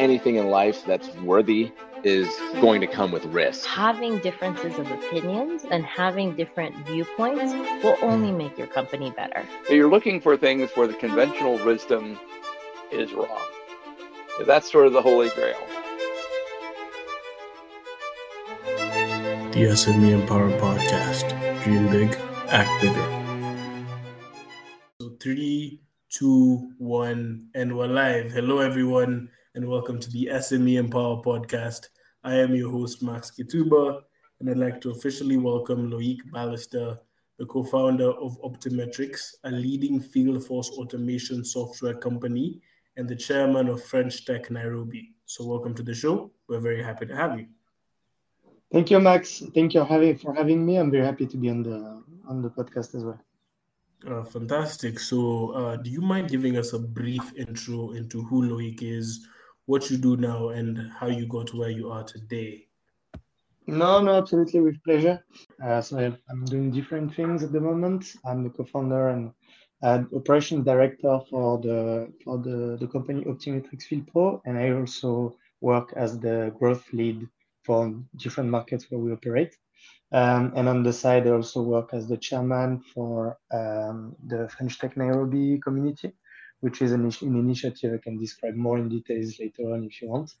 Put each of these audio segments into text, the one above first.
anything in life that's worthy is going to come with risk. Having differences of opinions and having different viewpoints will only hmm. make your company better. So you're looking for things where the conventional wisdom is wrong. That's sort of the holy grail. The SME Empower Podcast. Dream big, act bigger. So three, two, one, and we're live. Hello, everyone, and welcome to the SME Empower Podcast. I am your host, Max Kituba, and I'd like to officially welcome Loic Ballester, the co-founder of Optimetriks, a leading field force automation software company, and the chairman of French Tech Nairobi. So welcome to the show. We're very happy to have you. Thank you, Max. Thank you for having me. I'm very happy to be on the on the podcast as well. Uh, fantastic. So, uh, do you mind giving us a brief intro into who Loic is, what you do now, and how you got to where you are today? No, no, absolutely, with pleasure. Uh, so I'm doing different things at the moment. I'm the co-founder and uh, operation director for the for the, the company Optimetriks Field Pro, and I also work as the growth lead for different markets where we operate. Um, and on the side, I also work as the chairman for um, the French Tech Nairobi community, which is an, an, initiative I can describe more in details later on if you want.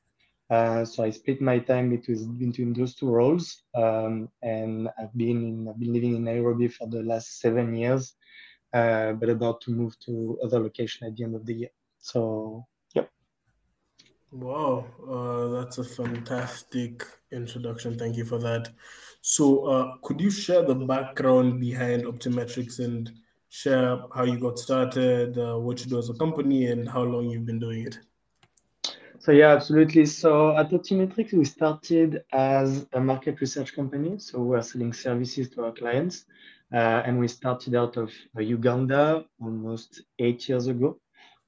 Uh, so I split my time between, between those two roles, um, and I've been in, I've been living in Nairobi for the last seven years, uh, but about to move to other location at the end of the year. So yep. Wow, uh, that's a fantastic introduction. Thank you for that. So, uh, could you share the background behind Optimetriks and share how you got started, uh, what you do as a company, and how long you've been doing it? So, yeah, absolutely. So, at Optimetriks, we started as a market research company. So, we're selling services to our clients. Uh, and we started out of Uganda almost eight years ago.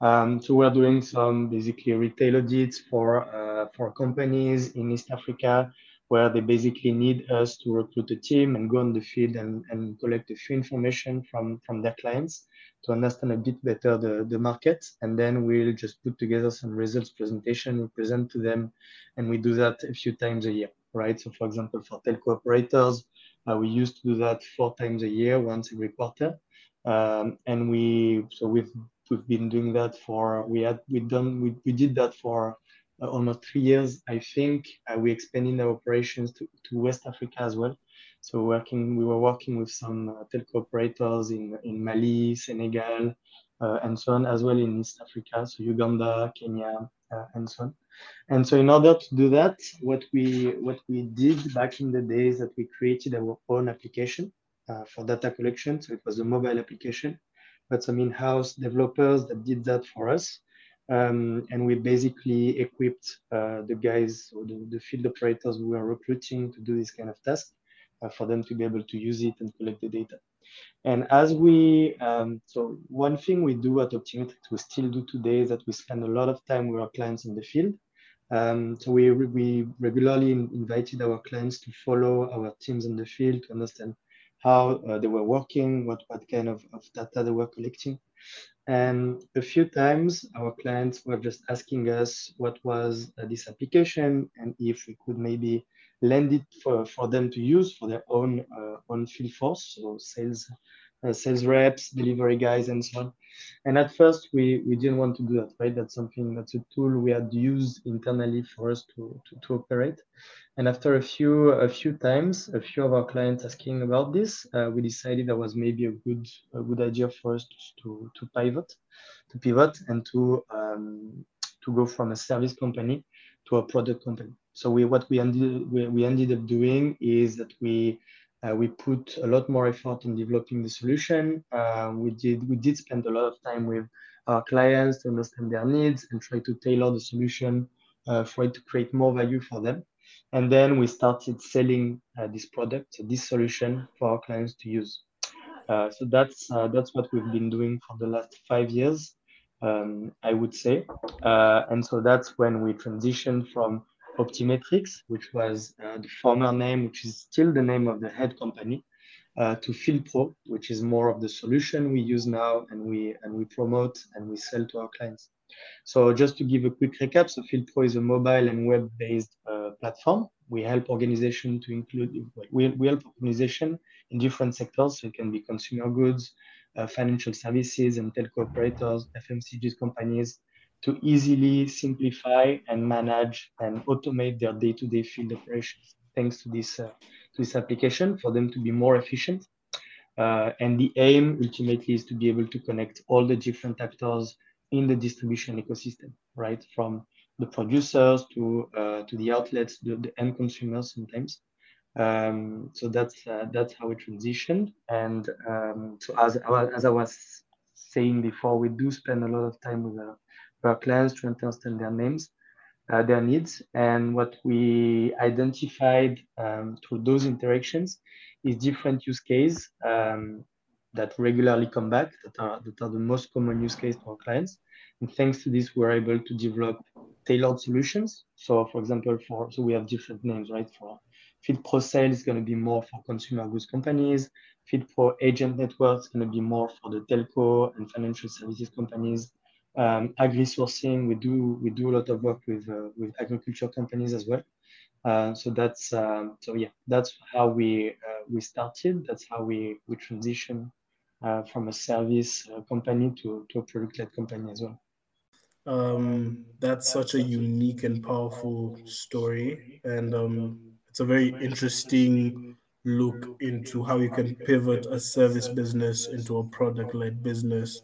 Um, so we're doing some basically retail audits for uh, for companies in East Africa where they basically need us to recruit a team and go on the field and, and collect a few information from, from their clients to understand a bit better the, the market. And then we'll just put together some results presentation, we present to them, and we do that a few times a year, right? So for example, for telco operators, uh, we used to do that four times a year, once every quarter. Um, and we, so we've we've been doing that for we had we done we, we did that for uh, almost three years i think uh, we expanded our operations to, to west africa as well so working we were working with some uh, telco operators in in mali senegal uh, and so on as well in east africa so uganda kenya uh, and so on and so in order to do that what we what we did back in the days that we created our own application uh, for data collection so it was a mobile application but some in-house developers that did that for us. Um, and we basically equipped uh, the guys or the, the, field operators we were recruiting to do this kind of task uh, for them to be able to use it and collect the data. And as we, um, so one thing we do at Optimetriks, we still do today is that we spend a lot of time with our clients in the field. Um, so we, we regularly invited our clients to follow our teams in the field to understand how uh, they were working, what, what kind of, of data they were collecting. And a few times our clients were just asking us what was uh, this application and if we could maybe lend it for, for them to use for their own uh, own field force, so sales sales reps, delivery guys, and so on. And at first, we, we didn't want to do that, right? That's something that's a tool we had used internally for us to, to, to operate. And after a few a few times, a few of our clients asking about this, uh, we decided that was maybe a good a good idea for us to to pivot, to pivot, and to um, to go from a service company to a product company. So we what we ended we, we ended up doing is that we uh, we put a lot more effort in developing the solution. Uh, we did we did spend a lot of time with our clients to understand their needs and try to tailor the solution uh, for it to create more value for them. And then we started selling uh, this product, this solution for our clients to use. Uh, so that's uh, that's what we've been doing for the last five years, um, I would say. and so that's when we transitioned from Optimetriks, which was uh, the former name, which is still the name of the head company, uh, to FieldPro, which is more of the solution we use now and we and we promote and we sell to our clients. So just to give a quick recap, so FieldPro is a mobile and web-based uh, platform. We help organization to include, we, we help organization in different sectors. So it can be consumer goods, uh, financial services and telco operators, FMCG companies, to easily simplify and manage and automate their day-to-day field operations thanks to this, uh, to this application for them to be more efficient. Uh, and the aim ultimately is to be able to connect all the different actors in the distribution ecosystem, right? From the producers to uh, to the outlets, the, the end consumers sometimes. Um, so that's uh, that's how we transitioned. And um, so as as I was saying before, we do spend a lot of time with, our clients to understand their names, uh, their needs, and what we identified um, through those interactions is different use case um, that regularly come back that are that are the most common use case for our clients. And thanks to this, we're able to develop tailored solutions. So, for example, for so we have different names, right? For FieldPro Sales is going to be more for consumer goods companies. FieldPro Agent Network is going to be more for the telco and financial services companies um, agri sourcing. We do we do a lot of work with uh, with agriculture companies as well. Uh, so that's um, so yeah, that's how we uh, we started. That's how we we transition uh, from a service uh, company to to a product led company as well. Um, that's such a unique and powerful story, and um, it's a very interesting look into how you can pivot a service business into a product led business.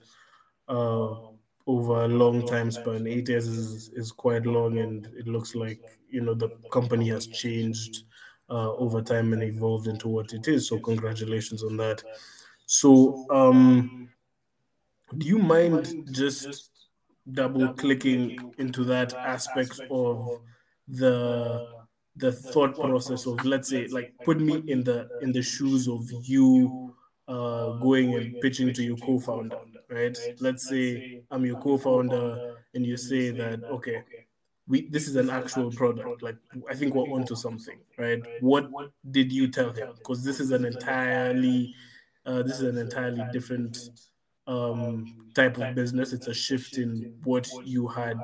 Uh, over a long time span. Eight years is, is quite long, and it looks like you know the company has changed uh, over time and evolved into what it is. So congratulations on that. So, um, do you mind just double clicking into that aspect of the the thought process of let's say like put me in the in the shoes of you uh, going and pitching to your co-founder right? Let's say I'm your co-founder and you say that, okay, we this is an actual product. Like I think we're onto something, right? What did you tell him? Because this is an entirely uh, this is an entirely different um, type of business. It's a shift in what you had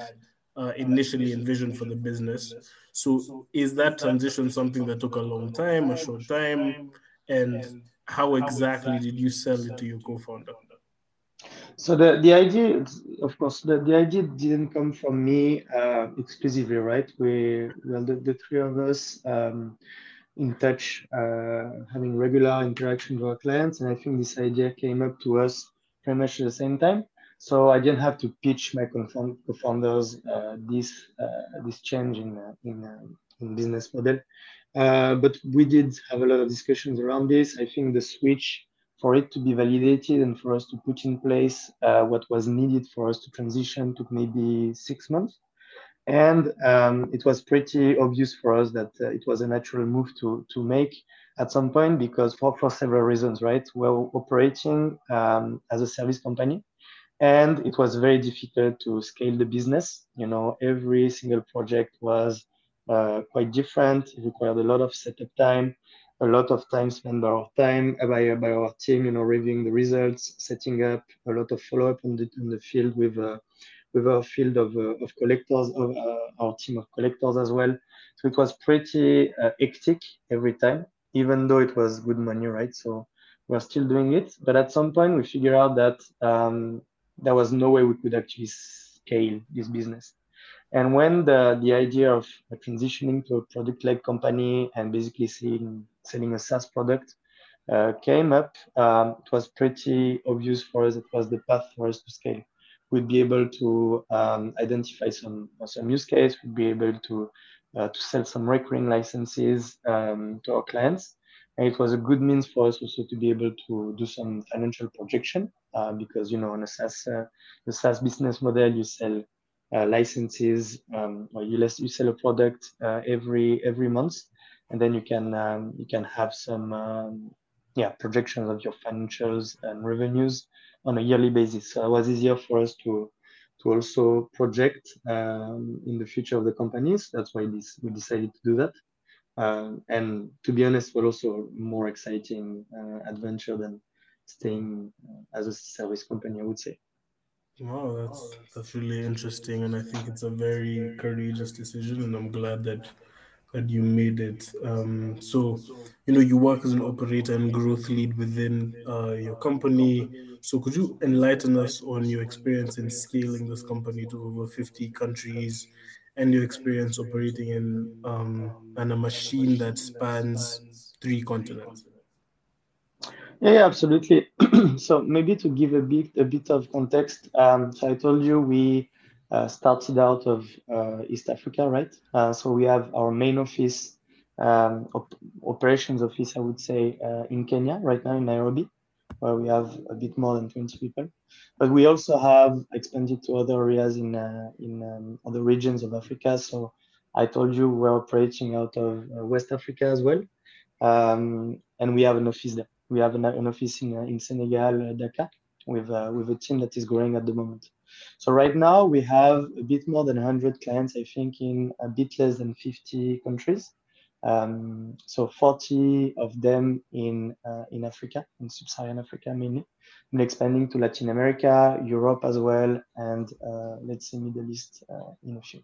uh, initially envisioned for the business. So, is that transition something that took a long time, a short time, and how exactly did you sell it to your co-founder? So the, the idea, of course, the, the idea didn't come from me uh, exclusively, right? We, well, the, the three of us um, in touch, uh, having regular interaction with our clients. And I think this idea came up to us pretty much at the same time. So I didn't have to pitch my co-founders uh, this uh, this change in uh, in, uh, in business model. but we did have a lot of discussions around this. I think the switch for it to be validated and for us to put in place uh, what was needed for us to transition took maybe six months. And um, it was pretty obvious for us that uh, it was a natural move to, to make at some point because for, for several reasons, right? We're operating um, as a service company and it was very difficult to scale the business. You know, every single project was uh, quite different. It required a lot of setup time a lot of time spent by our time by, by our team, you know, reviewing the results, setting up a lot of follow up on the, on the field with uh, with our field of, uh, of collectors, of uh, our team of collectors as well. So it was pretty uh, hectic every time, even though it was good money, right? So we're still doing it. But at some point, we figured out that um, there was no way we could actually scale this business. And when the, the idea of transitioning to a product-led company and basically seeing, selling a SaaS product uh, came up, um, it was pretty obvious for us. It was the path for us to scale. We'd be able to um, identify some some use case. We'd be able to uh, to sell some recurring licenses um, to our clients. And it was a good means for us also to be able to do some financial projection uh, because you know on a SaaS uh, the SaaS business model you sell uh, licenses um, or you, less, you sell a product uh, every every month and then you can um, you can have some um, yeah projections of your financials and revenues on a yearly basis. So it was easier for us to to also project um, in the future of the companies that's why this we decided to do that. Um, and to be honest was also more exciting uh, adventure than staying uh, as a service company i would say. Wow, that's that's really interesting, and I think it's a very courageous decision, and I'm glad that that you made it. Um, so, you know, you work as an operator and growth lead within uh, your company. So, could you enlighten us on your experience in scaling this company to over 50 countries, and your experience operating in um, and a machine that spans three continents? Yeah, absolutely. so maybe to give a bit a bit of context, um, so I told you we started out of uh, East Africa, right? Uh, so we have our main office, um, op- operations office, I would say, uh, in Kenya right now in Nairobi, where we have a bit more than 20 people. But we also have expanded to other areas in uh, in um, other regions of Africa. So I told you we're operating out of uh, West Africa as well, um, and we have an office there we have an, an office in, in Senegal, uh, Dakar, with, uh, with a team that is growing at the moment. So right now we have a bit more than 100 clients, I think, in a bit less than 50 countries. Um, so 40 of them in uh, in Africa, in sub-Saharan Africa mainly, and expanding to Latin America, Europe as well, and uh, let's say Middle East uh, in a few.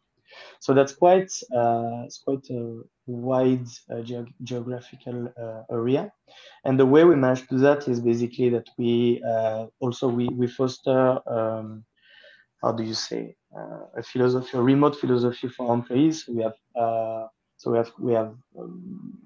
So that's quite uh, it's quite a wide uh, ge geographical uh, area, and the way we manage to do that is basically that we also we we foster um, how do you say uh, a philosophy, a remote philosophy for employees. We have uh, so we have we have um,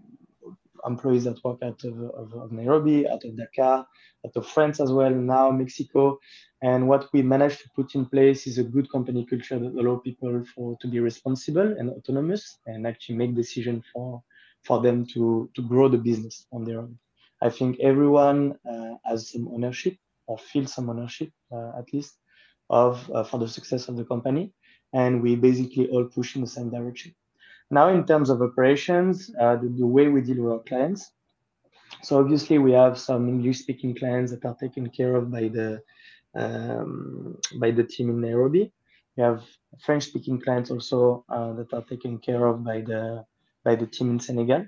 employees that work out of, of, of, Nairobi, out of Dakar, out of France as well, now Mexico. And what we managed to put in place is a good company culture that allows people for to be responsible and autonomous and actually make decisions for for them to to grow the business on their own. I think everyone uh, has some ownership or feels some ownership uh, at least of uh, for the success of the company, and we basically all push in the same direction. Now, in terms of operations, uh, the, the, way we deal with our clients. So obviously, we have some English-speaking clients that are taken care of by the um, by the team in Nairobi. We have French-speaking clients also uh, that are taken care of by the by the team in Senegal.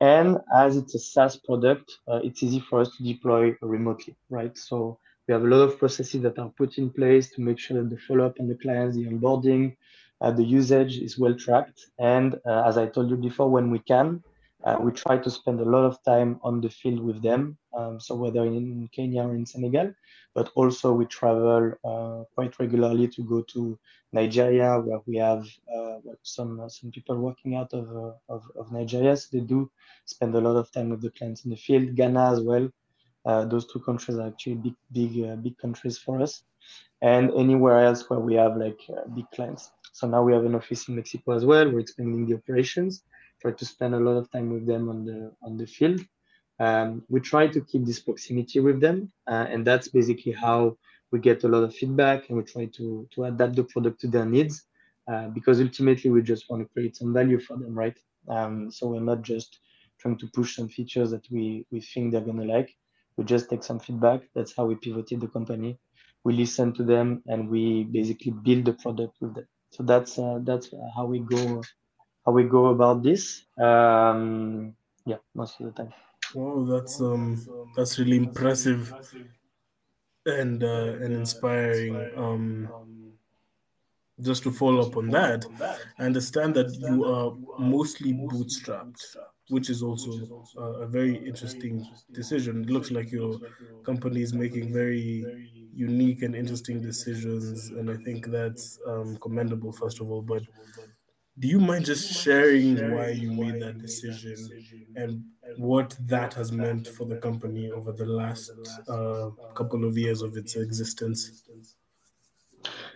And as it's a SaaS product, uh, it's easy for us to deploy remotely, right? So we have a lot of processes that are put in place to make sure that the follow-up on the clients, the onboarding, uh, the usage is well tracked. And uh, as I told you before, when we can, uh, we try to spend a lot of time on the field with them. Um, so whether in Kenya or in Senegal, but also we travel uh, quite regularly to go to Nigeria, where we have uh, some some people working out of, uh, of, of Nigeria. So they do spend a lot of time with the clients in the field. Ghana as well. Those two countries are actually big big big countries for us, and anywhere else where we have like big clients. So now we have an office in Mexico as well. We're expanding the operations, try to spend a lot of time with them on the on the field. Um, we try to keep this proximity with them, uh, and that's basically how we get a lot of feedback, and we try to to adapt the product to their needs, uh, because ultimately we just want to create some value for them, right? Um, so we're not just trying to push some features that we we think they're gonna like. We just take some feedback. That's how we pivoted the company. We listen to them, and we basically build the product with them. So that's uh, that's how we go how we go about this. Um, yeah, most of the time. Wow, that's um that's really impressive and uh, and inspiring. Um, just to follow up on that, I understand that you are mostly bootstrapped, which is also a very interesting decision. It looks like your company is making very unique and interesting decisions, and I think that's um, commendable, first of all. But do you mind just sharing why you made that decision and what that has meant for the company over the last uh, couple of years of its existence?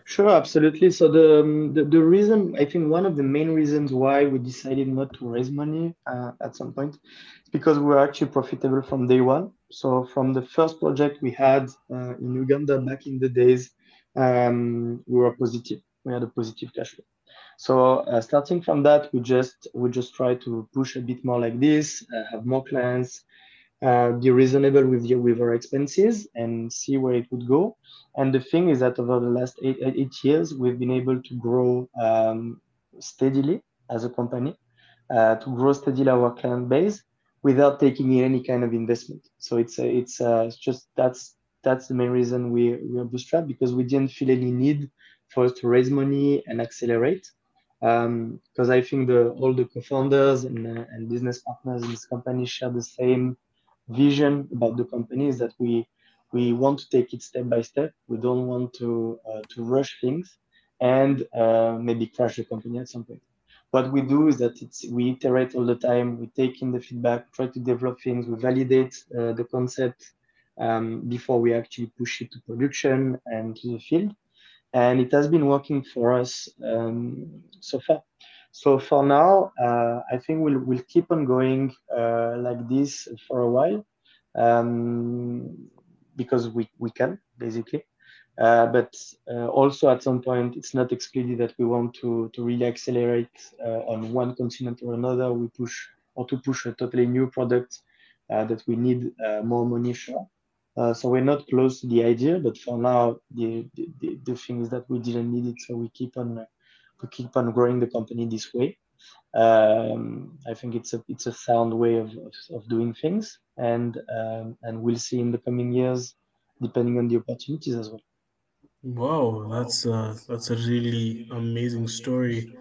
Sure, absolutely. So the, um, the, the reason I think one of the main reasons why we decided not to raise money uh, at some point is because we were actually profitable from day one. So from the first project we had uh, in Uganda back in the days, um, we were positive. We had a positive cash flow. So uh, starting from that, we just we just try to push a bit more like this, uh, have more clients, uh, be reasonable with with our expenses, and see where it would go. And the thing is that over the last eight, eight years, we've been able to grow um, steadily as a company, uh, to grow steadily our client base without taking in any kind of investment. So it's a, it's, a, it's just that's that's the main reason we we are bootstrapped because we didn't feel any need for us to raise money and accelerate. Because um, I think the all the co-founders and, uh, and business partners in this company share the same vision about the company is that we we want to take it step by step. We don't want to uh, to rush things and uh, maybe crash the company at some point. What we do is that it's we iterate all the time. We take in the feedback, try to develop things. We validate uh, the concept um, before we actually push it to production and to the field. And it has been working for us um, so far. So for now, uh, I think we'll, we'll keep on going uh, like this for a while um, because we, we can, basically. Uh, but uh, also at some point, it's not excluded that we want to, to really accelerate uh, on one continent or another. We push or to push a totally new product uh, that we need more money for. So we're not close to the idea, but for now, the, the, the thing is that we didn't need it, so we keep on uh, we keep on growing the company this way. Um, I think it's a it's a sound way of, of, of doing things, and um, and we'll see in the coming years, depending on the opportunities as well. Wow, that's a, that's a really amazing story.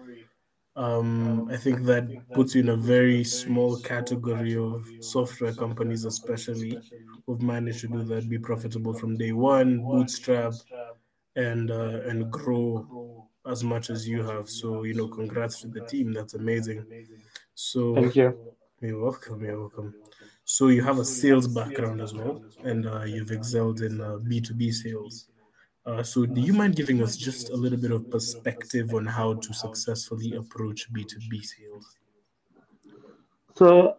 Um, I think that puts you in a very small category of software companies, especially who've managed to do that, be profitable from day one, bootstrap, and uh, and grow as much as you have. So you know, congrats to the team. That's amazing. So thank you. You're welcome. You're welcome. So you have a sales background as well, and uh, you've excelled in uh, B two B sales. Uh, so, do you mind giving us just a little bit of perspective on how to successfully approach B2B sales? So,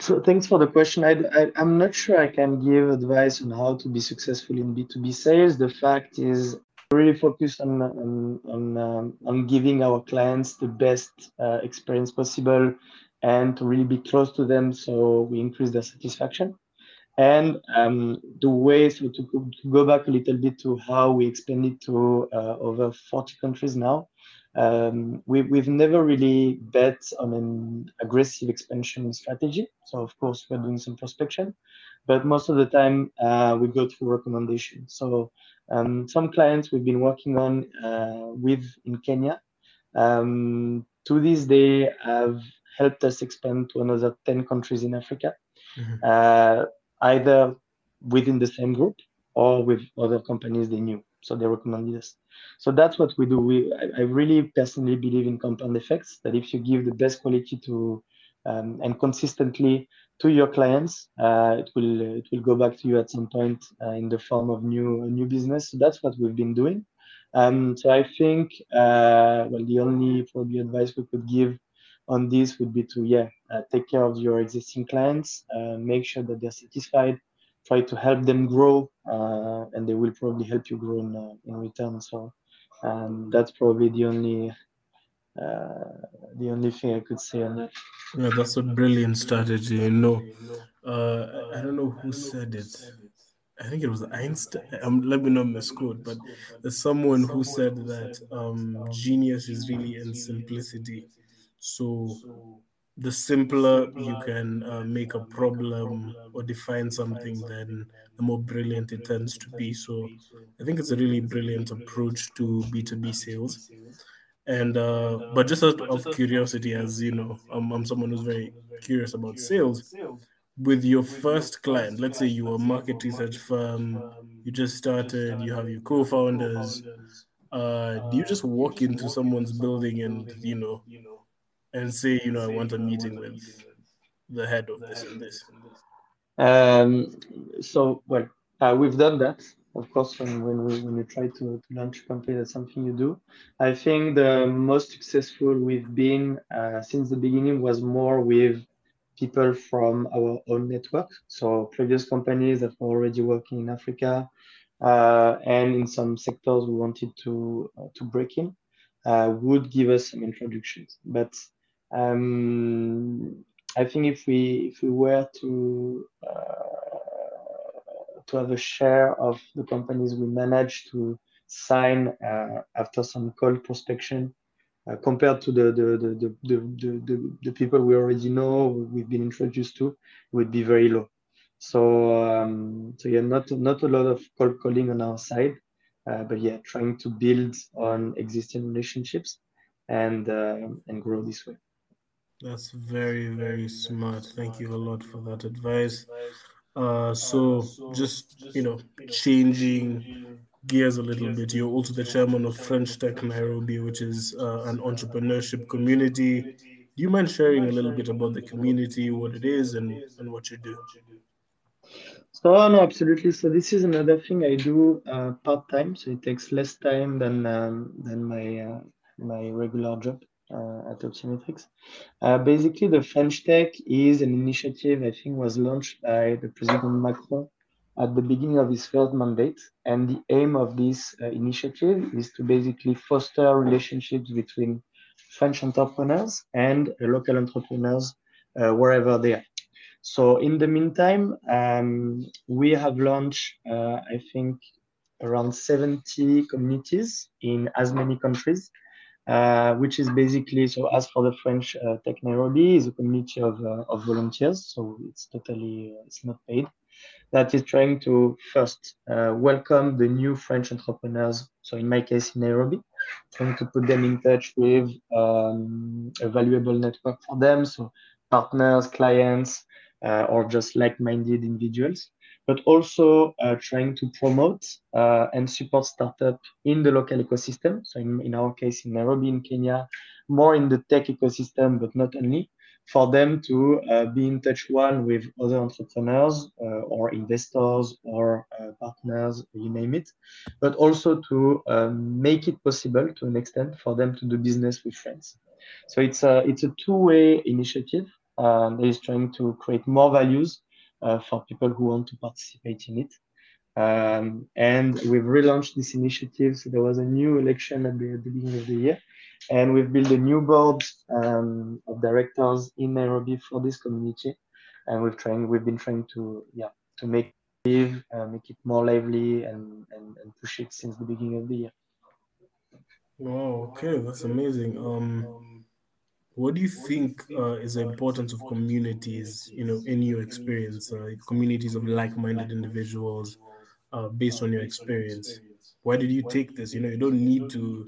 so thanks for the question. I, I, am not sure I can give advice on how to be successful in B2B sales. The fact is, really focused on on on, um, on giving our clients the best uh, experience possible and to really be close to them so we increase their satisfaction. And um, the way, so to, to, go back a little bit to how we expanded to uh, over 40 countries now, um, we, we've never really bet on an aggressive expansion strategy. So of course we're doing some prospection, but most of the time uh, we go through recommendation. So um, some clients we've been working on uh, with in Kenya, um, to this day have helped us expand to another 10 countries in Africa. Mm-hmm. Uh, either within the same group or with other companies they knew. So they recommended us. So that's what we do. We I, I really personally believe in compound effects. That if you give the best quality to um, and consistently to your clients, uh, it will it will go back to you at some point uh, in the form of new new business. So that's what we've been doing. Um, so I think uh, well the only probably advice we could give on this would be to yeah uh, take care of your existing clients uh, make sure that they're satisfied try to help them grow uh, and they will probably help you grow in, in return so um, that's probably the only the only thing I could say on that. Yeah, that's a brilliant strategy. You know, uh, I don't know who said it. I think it was Einstein. Um, let me not misquote, but there's someone who said that um, genius is really in simplicity. So the simpler you can uh, make a problem or define something, then the more brilliant it tends to be. So I think it's a really brilliant approach to B2B sales. And uh, but just out of curiosity, as you know, I'm, I'm someone who's very curious about sales. With your first client, let's say you're a market research firm, you just started, you have your co-founders. Uh, do you just walk into someone's building and you know and say, you know, I want a meeting with the head of this and this. Um, so, well, uh, we've done that. Of course, when, when, we, when you try to, to launch a company, that's something you do. I think the most successful we've been uh, since the beginning was more with people from our own network. So previous companies that were already working in Africa uh, and in some sectors we wanted to uh, to break in uh, would give us some introductions. But um, I think if we if we were to uh, to have a share of the companies we manage to sign uh, after some cold prospection uh, compared to the the, the, the, the, the, the people we already know we've been introduced to would be very low So um, so yeah, not not a lot of cold calling on our side, uh, but yeah, trying to build on existing relationships and uh, and grow this way. That's very very smart. Thank you a lot for that advice. Uh, so just you know, changing gears a little bit. You're also the chairman of French Tech Nairobi, which is uh, an entrepreneurship community. Do you mind sharing a little bit about the community, what it is, and, and what you do? So no, absolutely. So this is another thing I do uh, part time. So it takes less time than um, than my uh, my regular job uh, at Optimetriks. Uh, basically, the French Tech is an initiative I think was launched by the President Macron at the beginning of his first mandate. And the aim of this uh, initiative is to basically foster relationships between French entrepreneurs and local entrepreneurs uh, wherever they are. So in the meantime, um, we have launched, uh, I think, around 70 communities in as many countries, uh, which is basically, so as for the French uh, Tech Nairobi, is a community of, uh, of volunteers. So it's totally, uh, it's not paid. That is trying to first uh, welcome the new French entrepreneurs. So in my case, in Nairobi, trying to put them in touch with um, a valuable network for them. So partners, clients, or just like-minded individuals, but also uh, trying to promote uh, and support startup in the local ecosystem. So in, in our case, in Nairobi, in Kenya, more in the tech ecosystem, but not only, for them to uh, be in touch one with other entrepreneurs uh, or investors or uh, partners, you name it, but also to make it possible to an extent for them to do business with friends. So it's a it's a two-way initiative that is trying to create more values uh, for people who want to participate in it. Um, and we've relaunched this initiative. So there was a new election at the, beginning of the year, and we've built a new board um, of directors in Nairobi for this community. And we've trying, we've been trying to, yeah, to make it, uh, make it more lively, and, and and push it since the beginning of the year. Oh, okay, that's amazing. Um, what do you think uh, is the importance of communities, you know, in your experience, uh, communities of like-minded individuals, uh, based on your experience? Why did you take this? You know, you don't need to,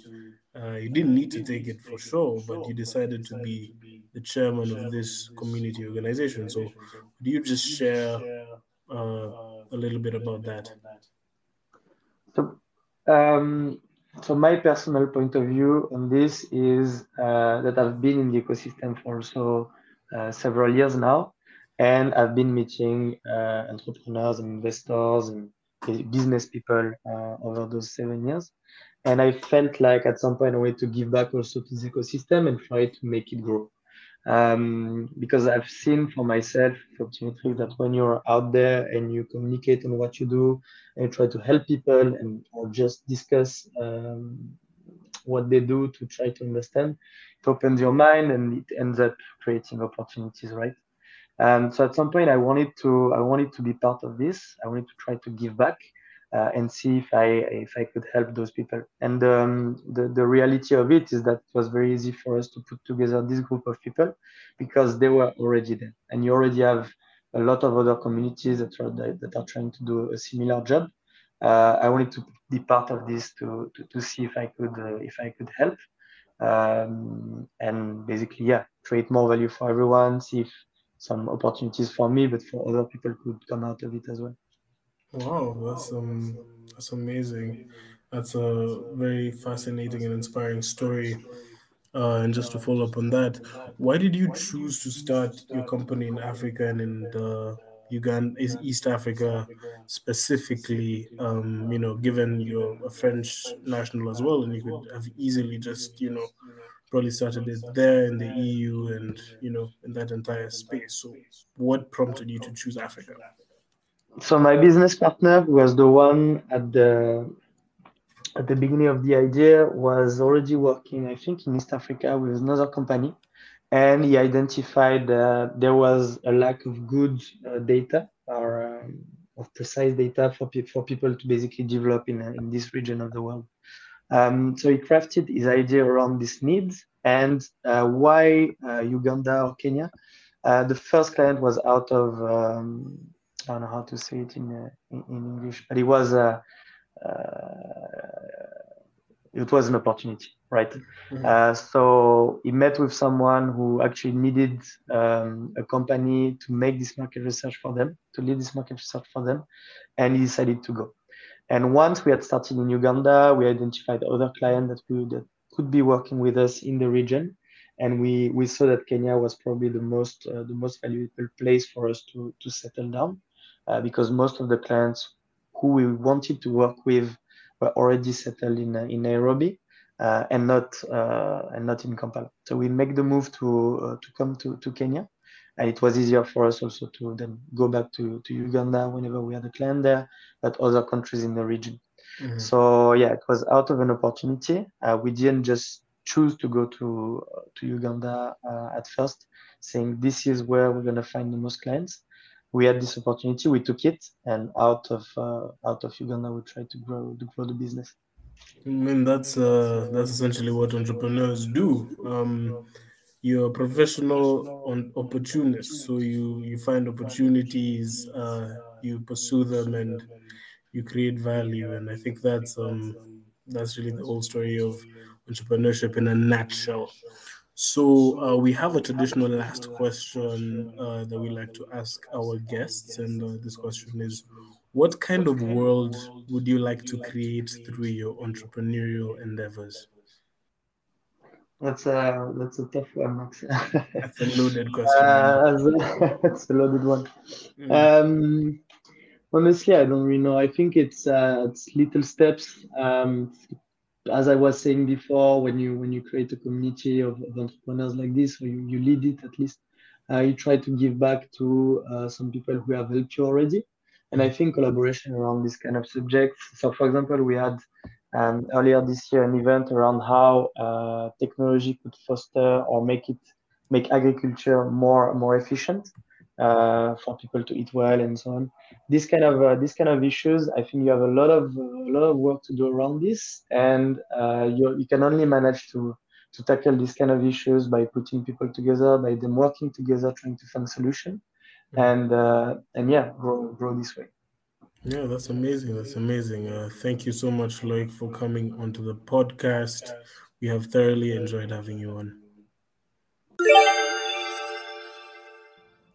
uh, you didn't need to take it for sure, but you decided to be the chairman of this community organization. So, do you just share uh, a little bit about that? So, um, so my personal point of view on this is uh, that I've been in the ecosystem for also uh, several years now, and I've been meeting uh, entrepreneurs and investors and business people uh, over those seven years. And I felt like at some point I wanted to give back also to the ecosystem and try to make it grow. Um, because I've seen for myself, that when you're out there and you communicate on what you do and try to help people and or just discuss um, what they do to try to understand, it opens your mind and it ends up creating opportunities, right? And so at some point, I wanted to I wanted to be part of this. I wanted to try to give back uh, and see if I if I could help those people. And um, the the reality of it is that it was very easy for us to put together this group of people because they were already there, and you already have a lot of other communities that are that are trying to do a similar job. Uh, I wanted to be part of this to to, to see if I could uh, if I could help, um, and basically yeah, create more value for everyone. See if some opportunities for me, but for other people could come out of it as well. Wow, that's um, that's amazing. That's a very fascinating and inspiring story. Uh, and just to follow up on that, why did you choose to start your company in Africa and in the Uganda, East Africa specifically? Um, you know, given you're a French national as well, and you could have easily just, you know, probably started it there in the EU and you know in that entire space. So, what prompted you to choose Africa? So my business partner was the one at the at the beginning of the idea was already working i think in east africa with another company. And he identified that there was a lack of good uh, data or um, of precise data for, pe- for people to basically develop in, in this region of the world. Um, so he crafted his idea around this needs. And uh, why uh, uganda or kenya? Uh, the first client was out of um, I don't know how to say it in uh, in, in, English, but it was a uh, it was an opportunity, right? Mm-hmm. Uh, so he met with someone who actually needed um, a company to make this market research for them, to lead this market research for them, and he decided to go. And once we had started in Uganda, we identified other clients that we that could be working with us in the region, and we we saw that Kenya was probably the most uh, the most valuable place for us to to settle down, uh, because most of the clients who we wanted to work with were already settled in uh, in Nairobi. Uh, and not uh, and not in Kampala. So we make the move to uh, to come to, to Kenya, and it was easier for us also to then go back to, to Uganda whenever we had a client there, but other countries in the region. Mm-hmm. So yeah, it was out of an opportunity. Uh, we didn't just choose to go to to Uganda uh, at first, saying this is where we're gonna find the most clients. We had this opportunity, we took it, and out of uh, out of Uganda, we tried to grow to grow the business. I mean, that's uh, that's essentially what entrepreneurs do. Um, you're a professional on opportunist, so you you find opportunities, uh, you pursue them, and you create value. And I think that's um that's really the whole story of entrepreneurship in a nutshell. So uh, we have a traditional last question uh, that we like to ask our guests, and uh, this question is: What kind of world would you like to create through your entrepreneurial endeavors? That's a that's a tough one, Max. that's a loaded question. Uh, that's a loaded one. Mm. Um, honestly, I don't really know. I think it's uh, it's little steps. Um, as I was saying before, when you when you create a community of, of entrepreneurs like this, or you, you lead it at least, uh, you try to give back to uh, some people who have helped you already. And I think collaboration around this kind of subjects. So, for example, we had um, earlier this year an event around how uh, technology could foster or make it make agriculture more more efficient uh, for people to eat well and so on. This kind of uh, this kind of issues, I think you have a lot of a lot of work to do around this, and uh, you you can only manage to to tackle these kind of issues by putting people together, by them working together, trying to find solution, and uh, and yeah, grow grow this way. Yeah, that's amazing. That's amazing. Uh, thank you so much, Loic, for coming onto the podcast. We have thoroughly enjoyed having you on.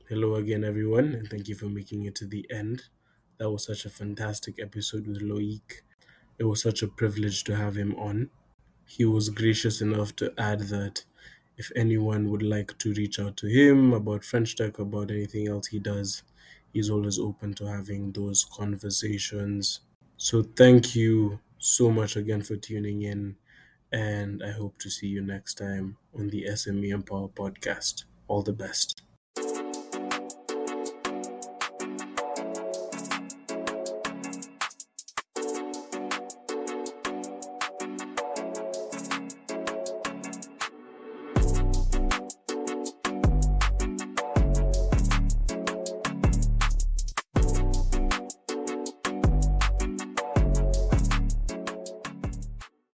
Hello again, everyone, and thank you for making it to the end. That was such a fantastic episode with Loic. It was such a privilege to have him on. He was gracious enough to add that if anyone would like to reach out to him about French Tech, about anything else he does, he's always open to having those conversations. So, thank you so much again for tuning in, and I hope to see you next time on the SME Empower podcast. All the best.